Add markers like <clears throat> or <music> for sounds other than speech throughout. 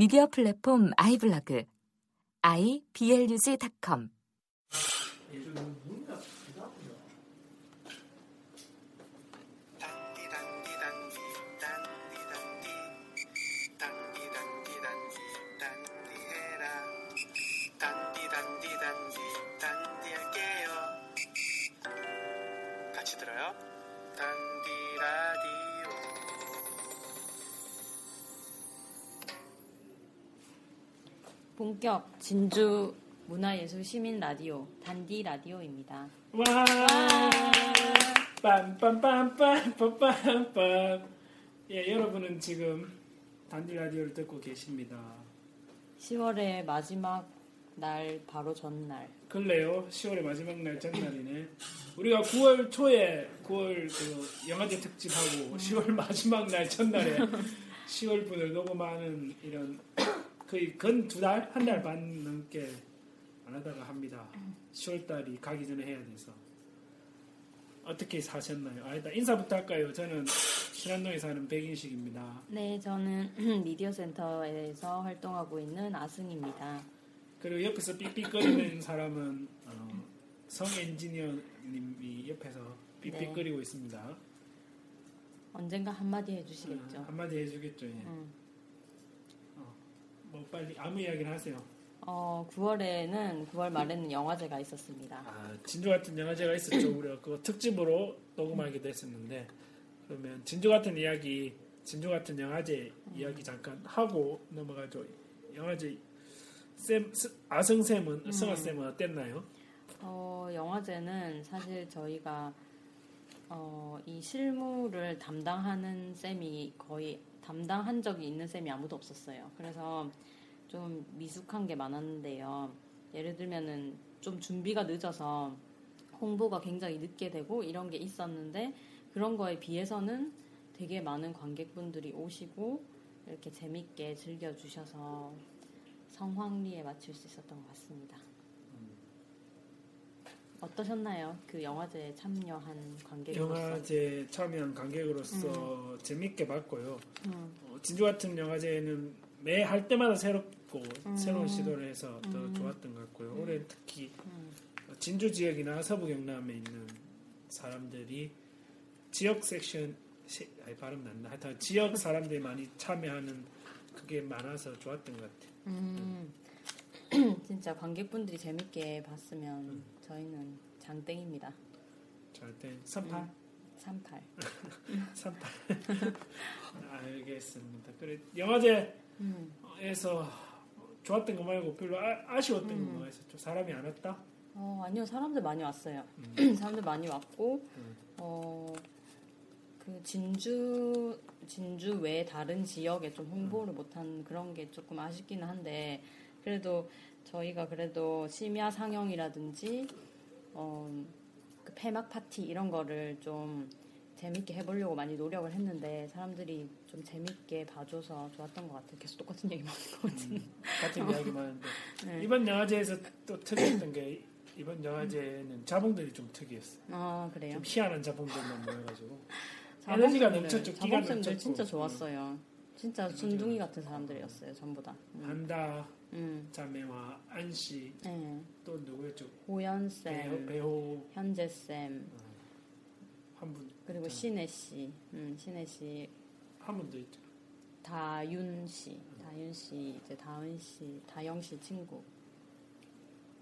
미디어 플랫폼 아이블로그 iblog.com 본격 진주 문화예술 시민 라디오 단디 라디오입니다. 와. 빰빰빰빰빰빰빰. 예 여러분은 지금 단디 라디오를 듣고 계십니다. 10월의 마지막 날 바로 전날. 그래요? 10월의 마지막 날 전날이네. 우리가 9월 초에 9월 그 영화제 특집하고 10월 마지막 날 전날에 10월 분을 녹음하는 이런 거의 근 두 달 한 달 반 넘게 안 하다가 합니다 10월 달이 가기 전에 해야 돼서 어떻게 사셨나요? 아 일단 인사부터 할까요? 저는 신안동에 사는 백인식입니다. 네 저는 <clears throat> 미디어 센터에서 활동하고 있는 아승입니다. 그리고 옆에서 삑삑거리는 <clears throat> 사람은 어, 성 엔지니어님이 옆에서 삑삑거리고 있습니다. 언젠가 한마디 해주시겠죠. 어, 한마디 해주겠죠. 예. 음. 뭐 빨리 아무 이야기나 하세요. 어 9월에는 9월 말에는 영화제가 있었습니다. 아 진주 같은 영화제가 있었죠. 우리가 그거 특집으로 녹음하기도 했었는데 그러면 진주 같은 이야기, 진주 같은 영화제 이야기 잠깐 하고 넘어가죠. 영화제 쌤 스- 아승 쌤은 승아 쌤은 어땠나요? 어, 영화제는 사실 저희가 어, 이 실무를 담당하는 쌤이 거의 담당한 적이 있는 쌤이 아무도 없었어요. 그래서 좀 미숙한 게 많았는데요. 예를 들면은 좀 준비가 늦어서 홍보가 굉장히 늦게 되고 이런 게 있었는데 그런 거에 비해서는 되게 많은 관객분들이 오시고 이렇게 재밌게 즐겨주셔서 성황리에 맞출 수 있었던 것 같습니다. 어떠셨나요? 그 영화제에 참여한 관객으로서. 영화제 참여한 관객으로서 재밌게 봤고요. 음, 어, 진주 같은 영화제는 매 할 때마다 새롭고 음. 새로운 시도를 해서 더 음. 좋았던 것 같고요. 올해 특히 음, 진주 지역이나 서부 경남에 있는 사람들이 지역 섹션 시, 아니, 발음 났나 하여튼 지역 사람들이 많이 참여하는 그게 많아서 좋았던 것 같아요. 음. <clears throat> 진짜 관객분들이 재밌게 봤으면 저희는 장땡입니다. 선팔 음. 38. 선팔 <laughs> <laughs> 알겠습니다. 그래 영화제에서 음. 좋았던 거 말고 별로 아, 쉬웠던 음. 거가 있었죠. 사람이 안 왔다. 어, 아니요, 사람들 많이 왔어요. <clears throat> 사람들 많이 왔고, 음. 어, 그 진주, 진주 외 다른 지역에 좀 홍보를 못한 그런 게 조금 아쉽기는 한데, 그래도 저희가 그래도 심야 상영이라든지, 어, 그 폐막 파티 이런 거를 좀 재밌게 해보려고 많이 노력을 했는데, 사람들이 좀 재밌게 봐줘서 좋았던 것 같아요. 계속 똑같은 얘기만 하는 것 같은. 같은 이야기만 하는데 네. 이번 영화제에서 또 특이했던 게 이번 영화제는 자봉들이 좀 특이했어요. 아, 그래요? 좀 희한한 자봉들만 모여가지고 <laughs> 에너지가 넘쳤죠. 자범생들 넘쳤고. 진짜 좋았어요. 진짜 순둥이 같은 사람들이었어요, 전부 다. 음. 한다 음. 자매와 안씨 네. 또 누구였죠? 배우, 호연 쌤, 배우 현재쌤, 한 분, 그리고 신혜 씨, 음, 신혜 씨, 한 분도 있죠. 다윤씨, 다윤 씨, 이제 다은 씨, 다영 씨 친구.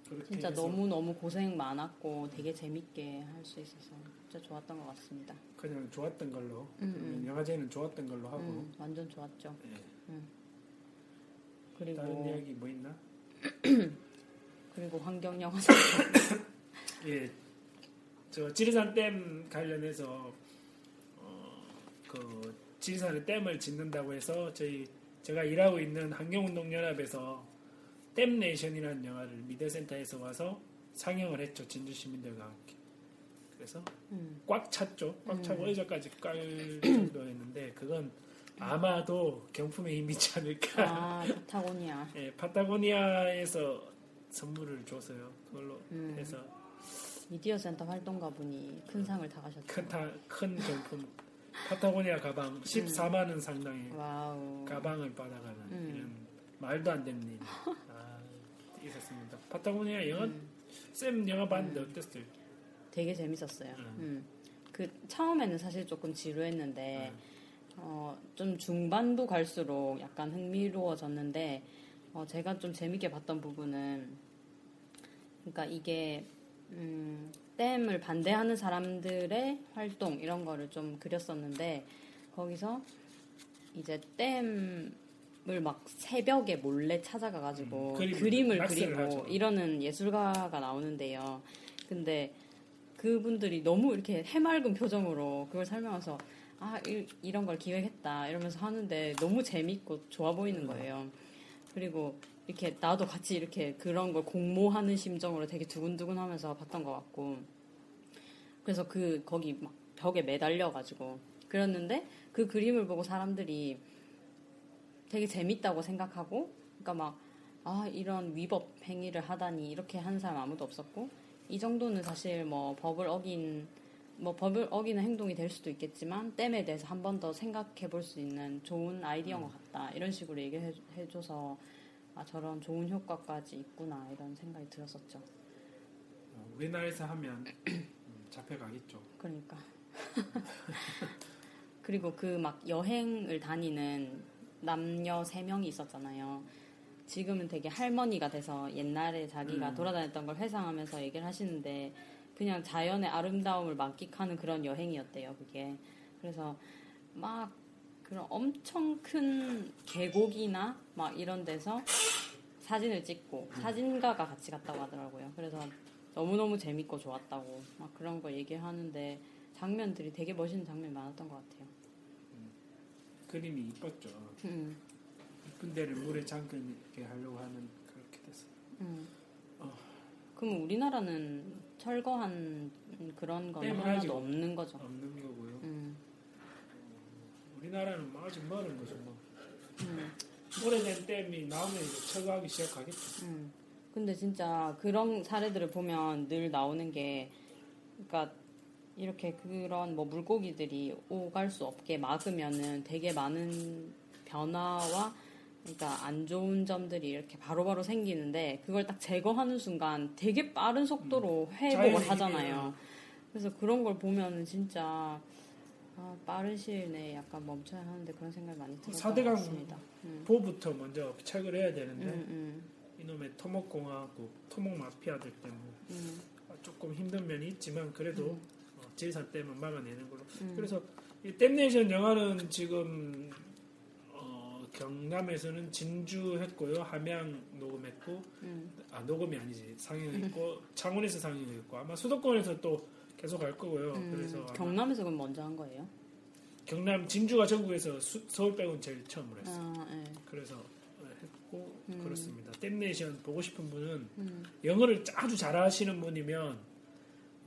그렇게 진짜 해서 너무 너무 고생 많았고 되게 재밌게 할 수 있어서 진짜 좋았던 것 같습니다. 그냥 좋았던 걸로 음, 그러면 음. 영화제는 좋았던 걸로 하고 음, 완전 좋았죠. 예. 그리고 다른 이야기 뭐 있나? <clears throat> 그리고 환경 영화제 예, 저 지리산 댐 관련해서 어, 그 지리산에 댐을 짓는다고 해서 저희 제가 일하고 있는 환경운동연합에서 댐네이션이라는 영화를 미디어센터에서 와서 상영을 했죠. 진주 시민들과 함께. 그래서 음. 꽉 찼죠. 꽉 차고 음. 의자까지 깔 정도였는데 그건 아마도 경품에 힘이지 않을까. 아, 파타고니아. <laughs> 예, 파타고니아에서 선물을 줬어요. 그걸로 음. 해서 미디어 센터 활동가 분이 큰 상을 타가셨죠. 큰, 타, 큰 경품 파타고니아 가방 14만 원 상당의 wow. 가방을 받아가는 음. 이런 말도 안 되는 일이 <laughs> 아, 있었습니다. 파타고니아 영화 음. 쌤 영화 봤는데 어땠어요? 되게 재밌었어요. 음. 음. 그 처음에는 사실 조금 지루했는데 음. 어, 좀 중반도 갈수록 약간 흥미로워졌는데 어, 제가 좀 재밌게 봤던 부분은 그러니까 이게 음, 댐을 반대하는 사람들의 활동 이런 거를 좀 그렸었는데 거기서 이제 댐을 막 새벽에 몰래 찾아가 가지고 음, 그림, 그림을 그리고. 이러는 예술가가 나오는데요. 근데 그분들이 너무 이렇게 해맑은 표정으로 그걸 설명해서 아 이, 런걸 기획했다 이러면서 하는데 너무 재밌고 좋아 보이는 거예요. 그리고 이렇게 나도 같이 이렇게 그런 걸 공모하는 심정으로 되게 두근두근하면서 봤던 것 같고 그래서 그 거기 막 벽에 매달려 가지고 그랬는데 그 그림을 보고 사람들이 되게 재밌다고 생각하고 그러니까 막 아 이런 위법 행위를 하다니 이렇게 하는 사람 아무도 없었고 이 정도는 사실 뭐 법을 어긴 뭐 법을 어기는 행동이 될 수도 있겠지만 댐에 대해서 한 번 더 생각해 볼 수 있는 좋은 아이디어인 것 같다 이런 식으로 얘기해 줘서 아 저런 좋은 효과까지 있구나 이런 생각이 들었었죠. 어, 우리나라에서 하면 음, 잡혀가겠죠. 그러니까 <laughs> 그리고 그 막 여행을 다니는 남녀 세 명이 있었잖아요. 지금은 되게 할머니가 돼서 옛날에 자기가 음. 돌아다녔던 걸 회상하면서 얘기를 하시는데 그냥 자연의 아름다움을 만끽하는 그런 여행이었대요. 그게 그래서 막 그런 엄청 큰 계곡이나 막 이런 데서 사진을 찍고 사진가가 같이 갔다고 하더라고요. 그래서 너무너무 재밌고 좋았다고 막 그런 거 얘기하는데 장면들이 되게 멋있는 장면이 많았던 것 같아요. 그림이 이뻤죠. 음, 이쁜 데를 물에 잠기게 하려고 하는 그렇게 됐어요. 음. 어. 그럼 우리나라는 철거한 그런 건 하나도 없는 거죠. 없는 거고요. 음, 우리나라는 뭐 아직 멀은 거죠. 뭐. 음, 오래된 댐이 나오면 이제 철거하기 시작하겠죠. 음. 근데 진짜 그런 사례들을 보면 늘 나오는 게, 그러니까 이렇게 그런 뭐 물고기들이 오갈 수 없게 막으면은 되게 많은 변화와 그러니까 안 좋은 점들이 이렇게 바로 바로 생기는데 그걸 딱 제거하는 순간 되게 빠른 속도로 회복을 자연의 하잖아요. 그래서 그런 걸 보면은 진짜 아, 빠른 시일 내에 약간 멈춰야 하는데 그런 생각이 많이 사대강 같습니다. 음. 보부터 먼저 철거를 해야 되는데 음, 음, 이놈의 토목공화국, 토목마피아들 때문에 음, 조금 힘든 면이 있지만 그래도 어, 질산 댐은 막아내는 걸로. 음. 그래서 이 댐네이션 영화는 지금 어, 경남에서는 진주 했고요, 함양 녹음했고, 음. 아 녹음이 아니지 상영했고 창원에서 상영했고 아마 수도권에서 또 계속 할 거고요. 음, 그래서 경남에서 그럼 먼저 한 거예요? 경남 진주가 전국에서 수- 서울 빼고는 제일 처음으로 했어요. 아, 예. 그래서 어, 했고 음. 그렇습니다. 댐네이션 보고 싶은 분은 음, 영어를 아주 잘하시는 분이면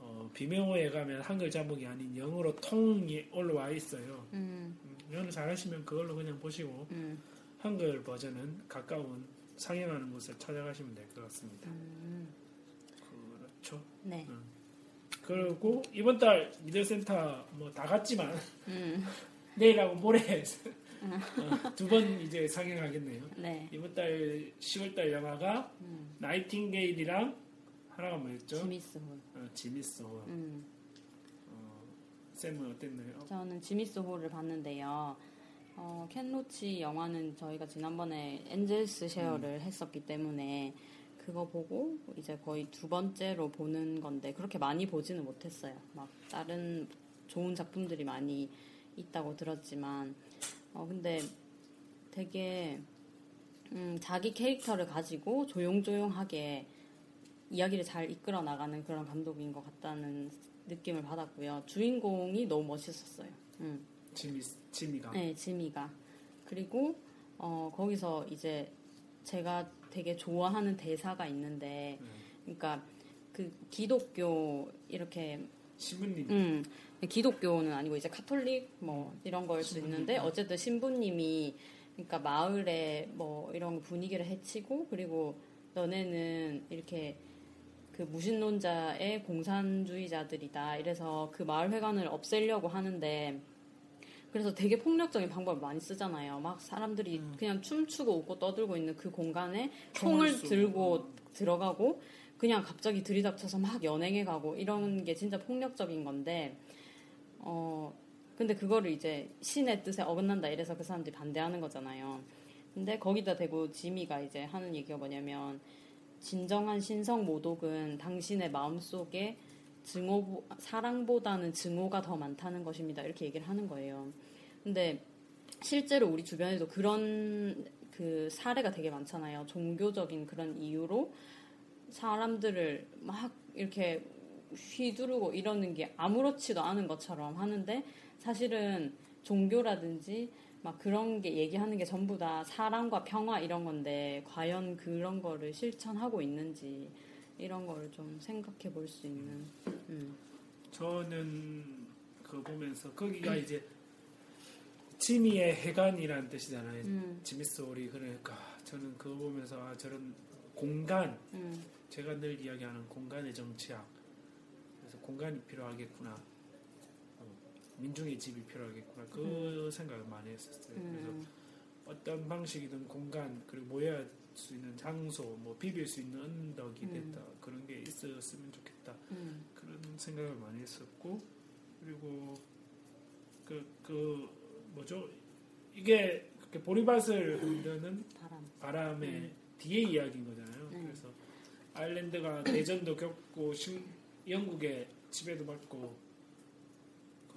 어, 비명호에 가면 한글 자막이 아닌 영어로 통이 올라와 있어요. 음, 음, 영어를 잘하시면 그걸로 그냥 보시고 음, 한글 버전은 가까운 상영하는 곳을 찾아가시면 될 것 같습니다. 음. 그렇죠. 네. 그리고 이번 달 미디어센터 뭐 다 갔지만 음, <laughs> 내일하고 모레 <laughs> 어, 두번 이제 상영하겠네요. 네. 이번 달 10월 달 영화가 음. 나이팅게일이랑 하나가 뭐였죠? 지미스 홀. 어, 지미스 홀. 음. 어, 쌤은 어땠나요? 저는 지미스 홀을 봤는데요. 어, 켄 로치 영화는 저희가 지난번에 엔젤스 쉐어를 했었기 때문에 그거 보고 이제 거의 두 번째로 보는 건데 그렇게 많이 보지는 못했어요. 막 다른 좋은 작품들이 많이 있다고 들었지만 어 근데 되게 음, 자기 캐릭터를 가지고 조용조용하게 이야기를 잘 이끌어 나가는 그런 감독인 것 같다는 느낌을 받았고요. 주인공이 너무 멋있었어요. 음. 지미 지미가 네, 지미가. 그리고 어, 거기서 이제 제가 되게 좋아하는 대사가 있는데, 네. 그러니까 그 기독교 이렇게 신부님 음, 기독교는 아니고 이제 카톨릭 뭐 이런 걸 수. 있는데 어쨌든 신부님이 그러니까 마을에 뭐 이런 분위기를 해치고 그리고 너네는 이렇게 그 무신론자의 공산주의자들이다. 이래서 그 마을 회관을 없애려고 하는데 그래서 되게 폭력적인 방법을 많이 쓰잖아요. 막 사람들이 그냥 춤추고 웃고 떠들고 있는 그 공간에 총을. 들고 들어가고 그냥 갑자기 들이닥쳐서 막 연행해 가고 이런 게 진짜 폭력적인 건데 어 근데 그거를 이제 신의 뜻에 어긋난다 이래서 그 사람들이 반대하는 거잖아요. 근데 거기다 대고 지미가 이제 하는 얘기가 뭐냐면 진정한 신성 모독은 당신의 마음속에 증오 사랑보다는 증오가 더 많다는 것입니다. 이렇게 얘기를 하는 거예요. 근데 실제로 우리 주변에도 그런 그 사례가 되게 많잖아요. 종교적인 그런 이유로 사람들을 막 이렇게 휘두르고 이러는 게 아무렇지도 않은 것처럼 하는데 사실은 종교라든지 막 그런 게 얘기하는 게 전부 다 사랑과 평화 이런 건데 과연 그런 거를 실천하고 있는지 이런 거를 좀 생각해 볼 수 있는 음. 저는 그 보면서 거기가 이제 지미의 해관이라는 뜻이잖아요. 음. 지미 소리 그러니까 저는 그거 보면서 아, 저런 공간 음. 제가 늘 이야기하는 공간의 정치학 그래서 공간이 필요하겠구나 어, 민중의 집이 필요하겠구나 그 생각을 많이 했었어요. 그래서 음. 어떤 방식이든 공간 그리고 모여야 수 있는 장소 뭐 비빌 수 있는 언덕이 음. 됐다 그런 게 있었으면 좋겠다 음. 그런 생각을 많이 했었고 그리고 그, 그 뭐죠 이게 그렇게 보리밭을 흔드는 바람 바람의 뒤에 이야기인 거잖아요. 음. 그래서 아일랜드가 내전도 겪고 심- 영국의 지배도 받고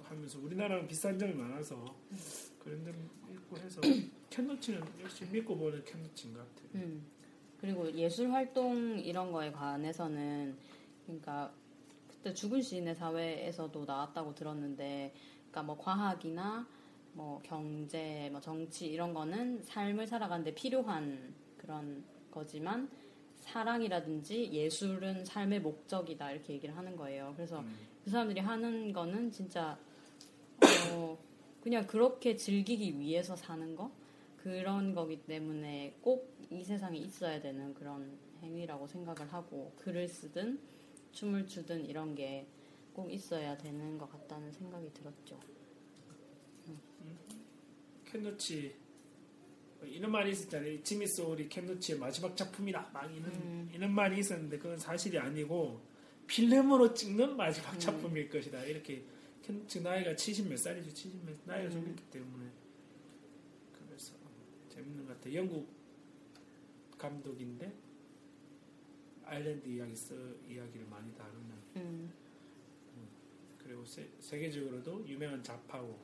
하면서 우리나라는 비싼 점이 많아서 그런 점 있고 해서 <clears throat> 캔너치는 역시 믿고 보는 캔너치인 것 같아요. 음. 그리고 예술 활동 이런 거에 관해서는 그러니까 그때 죽은 시인의 사회에서도 나왔다고 들었는데 그러니까 뭐 과학이나 뭐 경제, 뭐 정치 이런 거는 삶을 살아가는데 필요한 그런 거지만 사랑이라든지 예술은 삶의 목적이다 이렇게 얘기를 하는 거예요. 그래서 음. 그 사람들이 하는 거는 진짜 어, 그냥 그렇게 즐기기 위해서 사는 거 그런 거기 때문에 꼭 이 세상에 있어야 되는 그런 행위라고 생각을 하고 글을 쓰든 춤을 추든 이런 게 꼭 있어야 되는 것 같다는 생각이 들었죠. 캔너치 이런 말이 있었잖아요. 지미 소울이 캔너치의 마지막 작품이다. 막 이런 음. 이런 말이 있었는데 그건 사실이 아니고 필름으로 찍는 마지막 음. 작품일 것이다. 이렇게 캔너치 나이가 70몇 살이죠. 70몇 나이가 좀 음. 있기 때문에 그래서 재밌는 것 같아요. 영국 감독인데 아일랜드 이야기 써 이야기를 많이 다루는 음, 그리고 세, 세계적으로도 유명한 작파고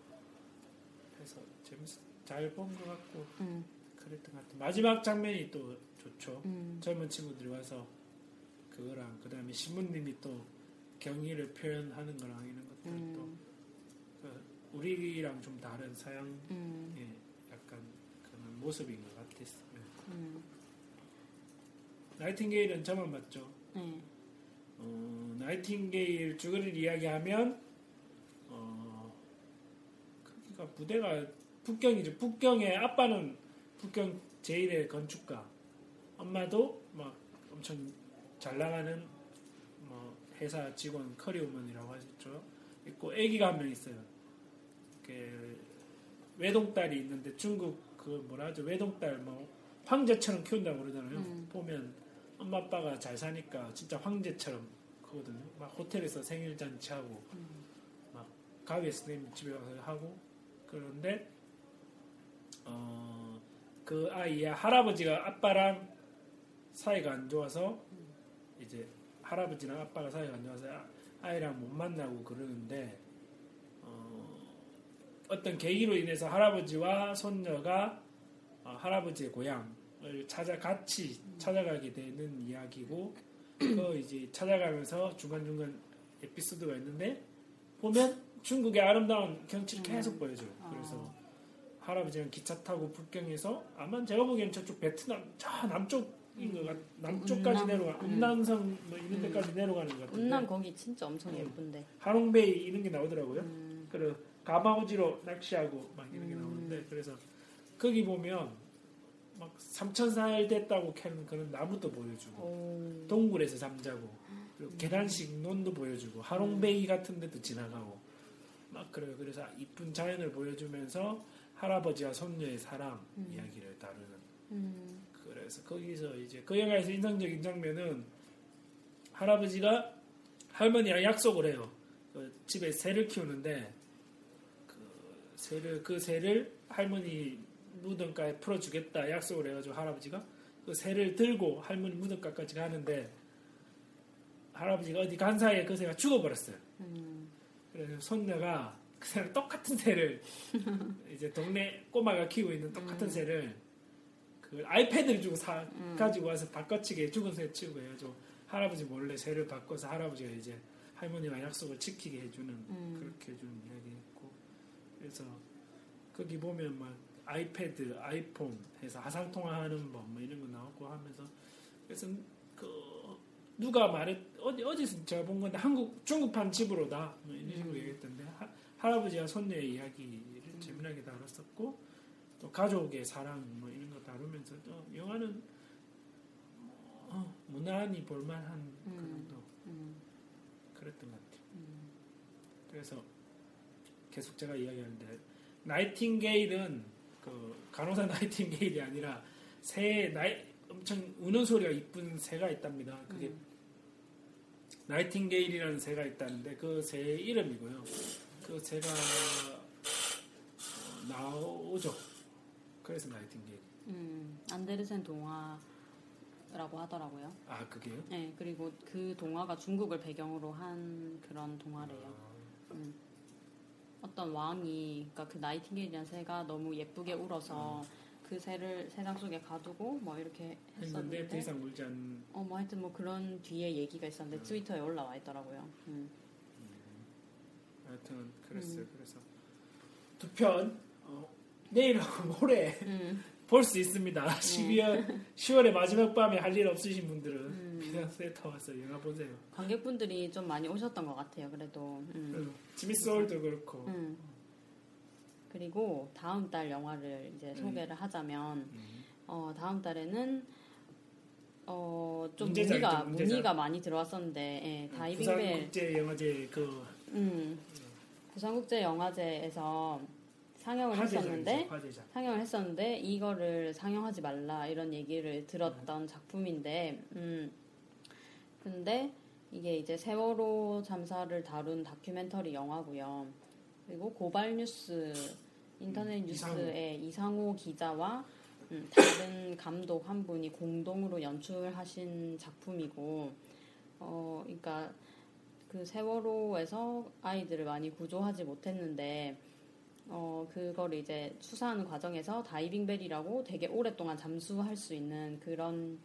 해서 재밌 잘본 것 같고 음, 그랬던 것 같아요. 마지막 장면이 또 좋죠. 음, 젊은 친구들이 와서 그거랑 그 다음에 신부님이 또 경의를 표현하는 거랑 이런 것들 음. 또그 우리랑 좀 다른 서양의 음, 약간 그런 모습인 것 같았어요. 음, 나이팅게일은 저만 봤죠. 네, 어, 나이팅게일 쭈그리를 이야기하면 어, 크기가 부대가 북경이죠. 북경의 아빠는 북경 제1의 건축가, 엄마도 막 엄청 잘 나가는 뭐 회사 직원 커리우먼이라고 하셨죠. 있고 아기가 한 명 있어요. 그 외동딸이 있는데 중국 그 뭐라 하죠 외동딸 뭐 황제처럼 키운다고 그러잖아요. 음. 보면 엄마 아빠가 잘 사니까 진짜 황제처럼 크거든요. 막 호텔에서 생일 잔치하고 막 가위에 선생님 집에 가서 하고 그런데 어, 그 아이의 할아버지가 아빠랑 사이가 안 좋아서 이제 할아버지랑 아빠가 사이가 안 좋아서 아- 아이랑 못 만나고 그러는데 어, 어떤 계기로 인해서 할아버지와 손녀가 어, 할아버지의 고향을 찾아 같이 찾아가게 되는 이야기고 그 이제 찾아가면서 중간 중간 에피소드가 있는데 보면 중국의 아름다운 경치를 계속 보여줘요. 그래서 할아버지랑 기차 타고 북경에서 아마 제가 보기엔 저쪽 베트남 저 남쪽 인것 같, 남쪽까지 내려가 음. 운남성 뭐 이런 데까지 내려가는 것 같은데 운남 거기 진짜 엄청 음. 예쁜데. 하롱베이 이런 게 나오더라고요. 음, 그리고 가마우지로 낚시하고 막 이런 게 음. 나오는데 그래서 거기 보면 막 3천 살 됐다고 캐는 그런 나무도 보여주고 오. 동굴에서 잠자고 그리고 계단식 논도 보여주고 하롱베이 같은 데도 지나가고 막 그래요. 그래서 이쁜 자연을 보여주면서 할아버지와 손녀의 사랑 음. 이야기를 다루는 음, 그래서 거기서 이제 그 영화에서 인상적인 장면은 할아버지가 할머니랑 약속을 해요. 그 집에 새를 키우는데 그 새를 그 새를 할머니 무덤가에 풀어주겠다 약속을 해가지고 할아버지가 그 새를 들고 할머니 무덤가까지 가는데 할아버지가 어디 간 사이에 그 새가 죽어버렸어요. 음, 그래서 손녀가 그 새랑 똑같은 새를 <laughs> 이제 동네 꼬마가 키우고 있는 똑같은 음. 새를 그 아이패드를 주고 사 음. 가지고 와서 바꿔치기 죽은 새 치우고 해가지고 할아버지 몰래 새를 바꿔서 할아버지가 이제 할머니와 약속을 지키게 해주는 음. 그렇게 해주는 이야기했고 그래서 거기 보면 막 아이패드, 아이폰 해서 화상 통화하는 법 뭐 이런 거 나오고 하면서 그래서 그 누가 말했 어디 어디서 제가 본 건데 한국 중국판 집으로다 뭐 이런 식으로 음. 얘기했던데 하- 할아버지와 손녀의 이야기를 재미나게 다뤘었고 또 가족의 사랑 뭐 이런 거 다루면서 또 영화는 어, 무난히 볼만한 그런 음. 또 음, 그랬던 것 같아요. 음. 그래서 계속 제가 이야기하는데 나이팅게일은 그 간호사 <laughs> 나이팅게일이 아니라 새 나이 엄청 우는 소리가 이쁜 새가 있답니다. 그게 음. 나이팅게일이라는 새가 있다는데 그 새의 이름이고요. 그 새가 어, 나오죠. 그래서 나이팅게일. 음, 안데르센 동화라고 하더라고요. 아 그게요? 네, 그리고 그 동화가 중국을 배경으로 한 그런 동화래요. 아, 음. 어떤 왕이, 그러니까 그 나이팅게일이라는 새가 너무 예쁘게 울어서 그 새를 세상 속에 가두고 뭐 이렇게 했었는데, 더 이상 울지 않는 어, 뭐 하여튼 뭐 그런 뒤에 얘기가 있었는데 트위터에 올라와 있더라고요. 음. 하여튼 그랬어요. 음. 그래서 두 편 어, 내일하고 <laughs> 모레 음. 볼수 있습니다. 12월 10월의 마지막 밤에 할 일 없으신 분들은 음. 그냥 센터 와서 영화 보세요. 관객분들이 좀 많이 오셨던 것 같아요. 그래도. 음. 음, 지미 소울도 그렇고 음. 그리고 다음 달 영화를 이제 소개를 하자면 음. 어, 다음 달에는 어, 좀 문제작이죠, 문의가 문제작. 문의가 많이 들어왔었는데 예, 부산 다이빙 벨 국제 영화제 그 음, 부산국제 영화제에서 상영을 화제작이죠. 했었는데 화제작. 상영을 했었는데 이거를 상영하지 말라 이런 얘기를 들었던 작품인데 음 근데 이게 이제 세월호 잠사를 다룬 다큐멘터리 영화고요. 그리고 고발 뉴스 인터넷 음, 이상호. 뉴스의 이상호 기자와 음, 다른 감독 한 분이 공동으로 연출하신 작품이고 어 그러니까 그 세월호에서 아이들을 많이 구조하지 못했는데 어 그거를 이제 수사하는 과정에서 다이빙벨이라고 되게 오랫동안 잠수할 수 있는 그런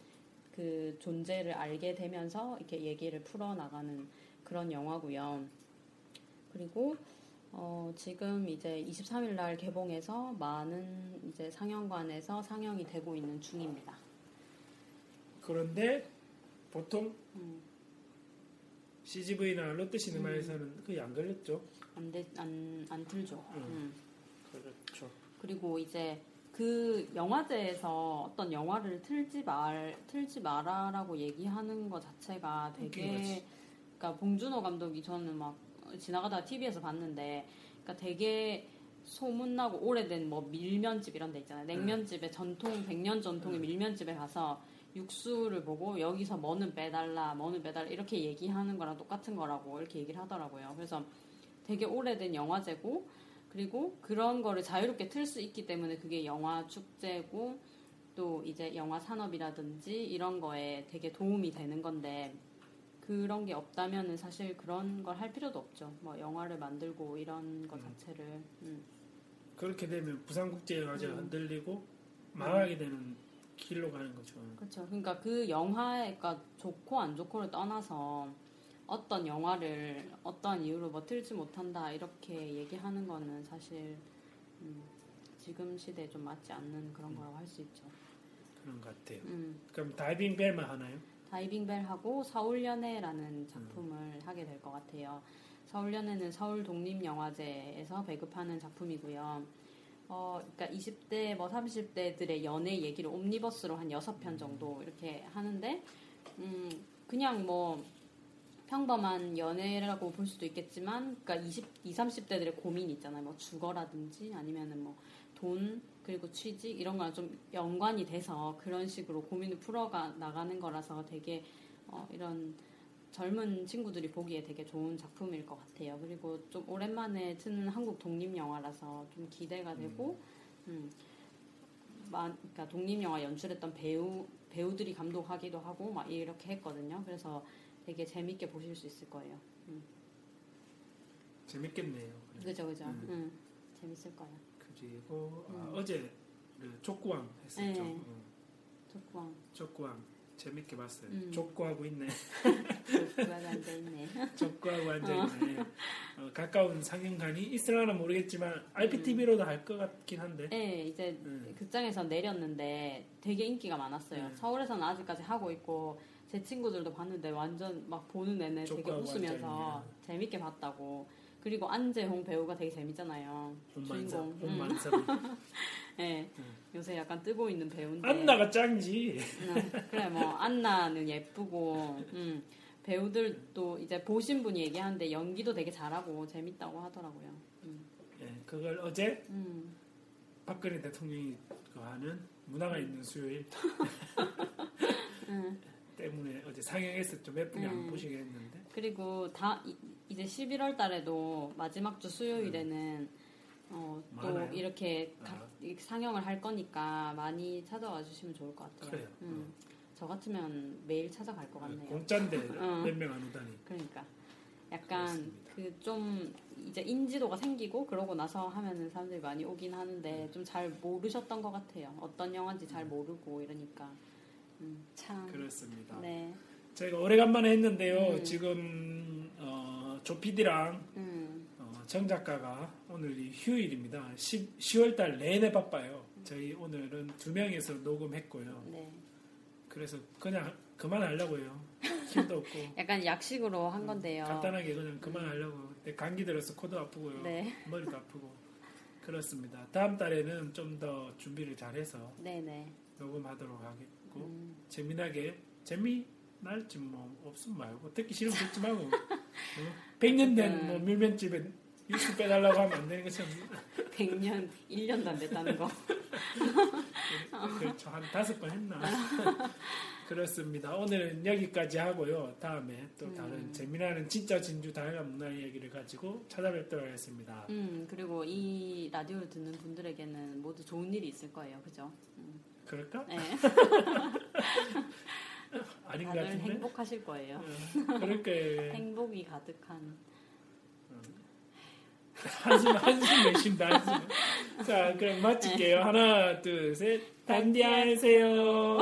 그 존재를 알게 되면서 이렇게 얘기를 풀어 나가는 그런 영화고요. 그리고 어 지금 이제 23일 날 개봉해서 많은 이제 상영관에서 상영이 되고 있는 중입니다. 그런데 보통 음, CGV나 롯데 시네마에서는 거의 안 걸렸죠. 안, 돼, 안, 안 틀죠. 음. 음. 그렇죠. 그리고 이제 그 영화제에서 어떤 영화를 틀지 말 틀지 마라라고 얘기하는 것 자체가 되게 거지. 그러니까 봉준호 감독이 저는 막 지나가다가 TV에서 봤는데 그러니까 되게 소문나고 오래된 뭐 밀면집 이런 데 있잖아요. 냉면집에 전통 100년 전통의 음. 밀면집에 가서 육수를 보고 여기서 뭐는 빼달라, 뭐는 빼달라 이렇게 얘기하는 거랑 똑같은 거라고 이렇게 얘기를 하더라고요. 그래서 되게 오래된 영화제고 그리고 그런 거를 자유롭게 틀 수 있기 때문에 그게 영화 축제고 또 이제 영화 산업이라든지 이런 거에 되게 도움이 되는 건데 그런 게 없다면은 사실 그런 걸 할 필요도 없죠. 뭐 영화를 만들고 이런 거 음. 자체를 음. 그렇게 되면 부산국제영화제가 음. 흔들리고 망하게 되는 길로 가는 거죠. 그렇죠. 그러니까 그 영화가 좋고 안 좋고를 떠나서 어떤 영화를 어떠한 이유로 뭐 틀지 못한다 이렇게 얘기하는 거는 사실 음, 지금 시대에 좀 맞지 않는 그런 거라고 할 수 있죠. 그런 것 같아요. 음. 그럼 다이빙 벨만 하나요? 다이빙 벨하고 서울연애라는 작품을 하게 될 것 같아요. 서울연애는 서울 독립영화제에서 배급하는 작품이고요. 어, 그러니까 20대, 뭐 30대들의 연애 얘기를 옴니버스로 한 6편 정도 이렇게 하는데, 음, 그냥 뭐 평범한 연애라고 볼 수도 있겠지만, 그러니까 20, 20, 30대들의 고민 있잖아요. 뭐 주거라든지 아니면은 뭐 돈, 그리고 취직 이런 거랑 좀 연관이 돼서 그런 식으로 고민을 풀어가 나가는 거라서 되게 어, 이런 젊은 친구들이 보기에 되게 좋은 작품일 것 같아요. 그리고 좀 오랜만에 트는 한국 독립 영화라서 좀 기대가 되고, 음, 마- 그러니까 독립 영화 연출했던 배우 배우들이 감독하기도 하고 막 이렇게 했거든요. 그래서 되게 재밌게 보실 수 있을 거예요. 재밌겠네요. 그죠, 그죠. 음. 음, 재밌을 거예요. 그리고 아, 음. 어제 그 족구왕 했었죠. 네. 어, 좋고 족구왕 재밌게 봤어요. 음. 족구하고 있네. <laughs> 누가 앉아 있네. <laughs> 족구하고 앉아있네. 어, 가까운 상영관이 있을라나 모르겠지만 IPTV로도 할것 같긴 한데. 네, 이제 음. 극장에서 내렸는데 되게 인기가 많았어요. 네. 서울에서는 아직까지 하고 있고 제 친구들도 봤는데 완전 막 보는 내내 되게 웃으면서 앉아있네. 재밌게 봤다고. 그리고 안재홍 배우가 되게 재밌잖아요. 주인공. 음. 네, <laughs> 음. 요새 약간 뜨고 있는 배우인데. 안나가 짱지. 음, 그래 뭐 안나는 예쁘고 음, 배우들도 이제 보신 분이 얘기하는데 연기도 되게 잘하고 재밌다고 하더라고요. 음, 예, 그걸 어제 음. 박근혜 대통령이 그 하는 문화가 있는 수요일 <laughs> 음. 때문에 어제 상영했었죠. 몇 분이 안 음. 보시게 했는데. 그리고 다 이, 이제 11월 달에도 마지막 주 수요일에는 어, 또? 이렇게 아. 상영을 할 거니까 많이 찾아와 주시면 좋을 것 같아요. 그래요. 음. 저 같으면 매일 찾아갈 것 같네요. 공짜인데 <laughs> 어. 몇명 안 오다니. 그러니까 약간 그렇습니다. 그좀 이제 인지도가 생기고 그러고 나서 하면은 사람들이 많이 오긴 하는데 좀 잘 모르셨던 것 같아요. 어떤 영화인지 잘 모르고 이러니까 음, 참. 그렇습니다. 네. 저희가 오래간만에 했는데요. 음. 지금 어, 조피디랑 음. 어, 정 작가가 오늘이 휴일입니다. 10, 10월달 내내 바빠요. 저희 오늘은 두 명이서 녹음했고요. 네. 그래서 그냥 그만하려고요. 힘도 없고 <laughs> 약간 약식으로 한 건데요. 간단하게 그냥 그만하려고. 근데 감기 들어서 코도 아프고요. 네. 머리도 아프고 그렇습니다. 다음 달에는 좀 더 준비를 잘해서 네네. 녹음하도록 하겠 고 음. 재미나게 재미 날지 뭐 없으면 말고 듣기 싫으면 듣지 말고 어? <laughs> 100년 된 음. 뭐 밀면집에 뉴스 빼달라고 하면 안 되는 것처럼 100년, 1년도 안 됐다는 거. <laughs> 그렇죠 한 다섯 번 했나 <laughs> 그렇습니다 오늘은 여기까지 하고요 다음에 또 다른 음. 재미나는 진짜 진주 다양한 문화 이야기를 가지고 찾아뵙도록 하겠습니다 음, 그리고 이 라디오를 듣는 분들에게는 모두 좋은 일이 있을 거예요. 그죠? 음. 그럴까? 네. <laughs> 아닌 것 다들 같은데 행복하실 거예요. 어, 그럴 거예요 <laughs> 행복이 가득한. 한숨 한숨 내쉰다 한숨. 자 그럼 마칠게요 하나 둘 셋 단디 하세요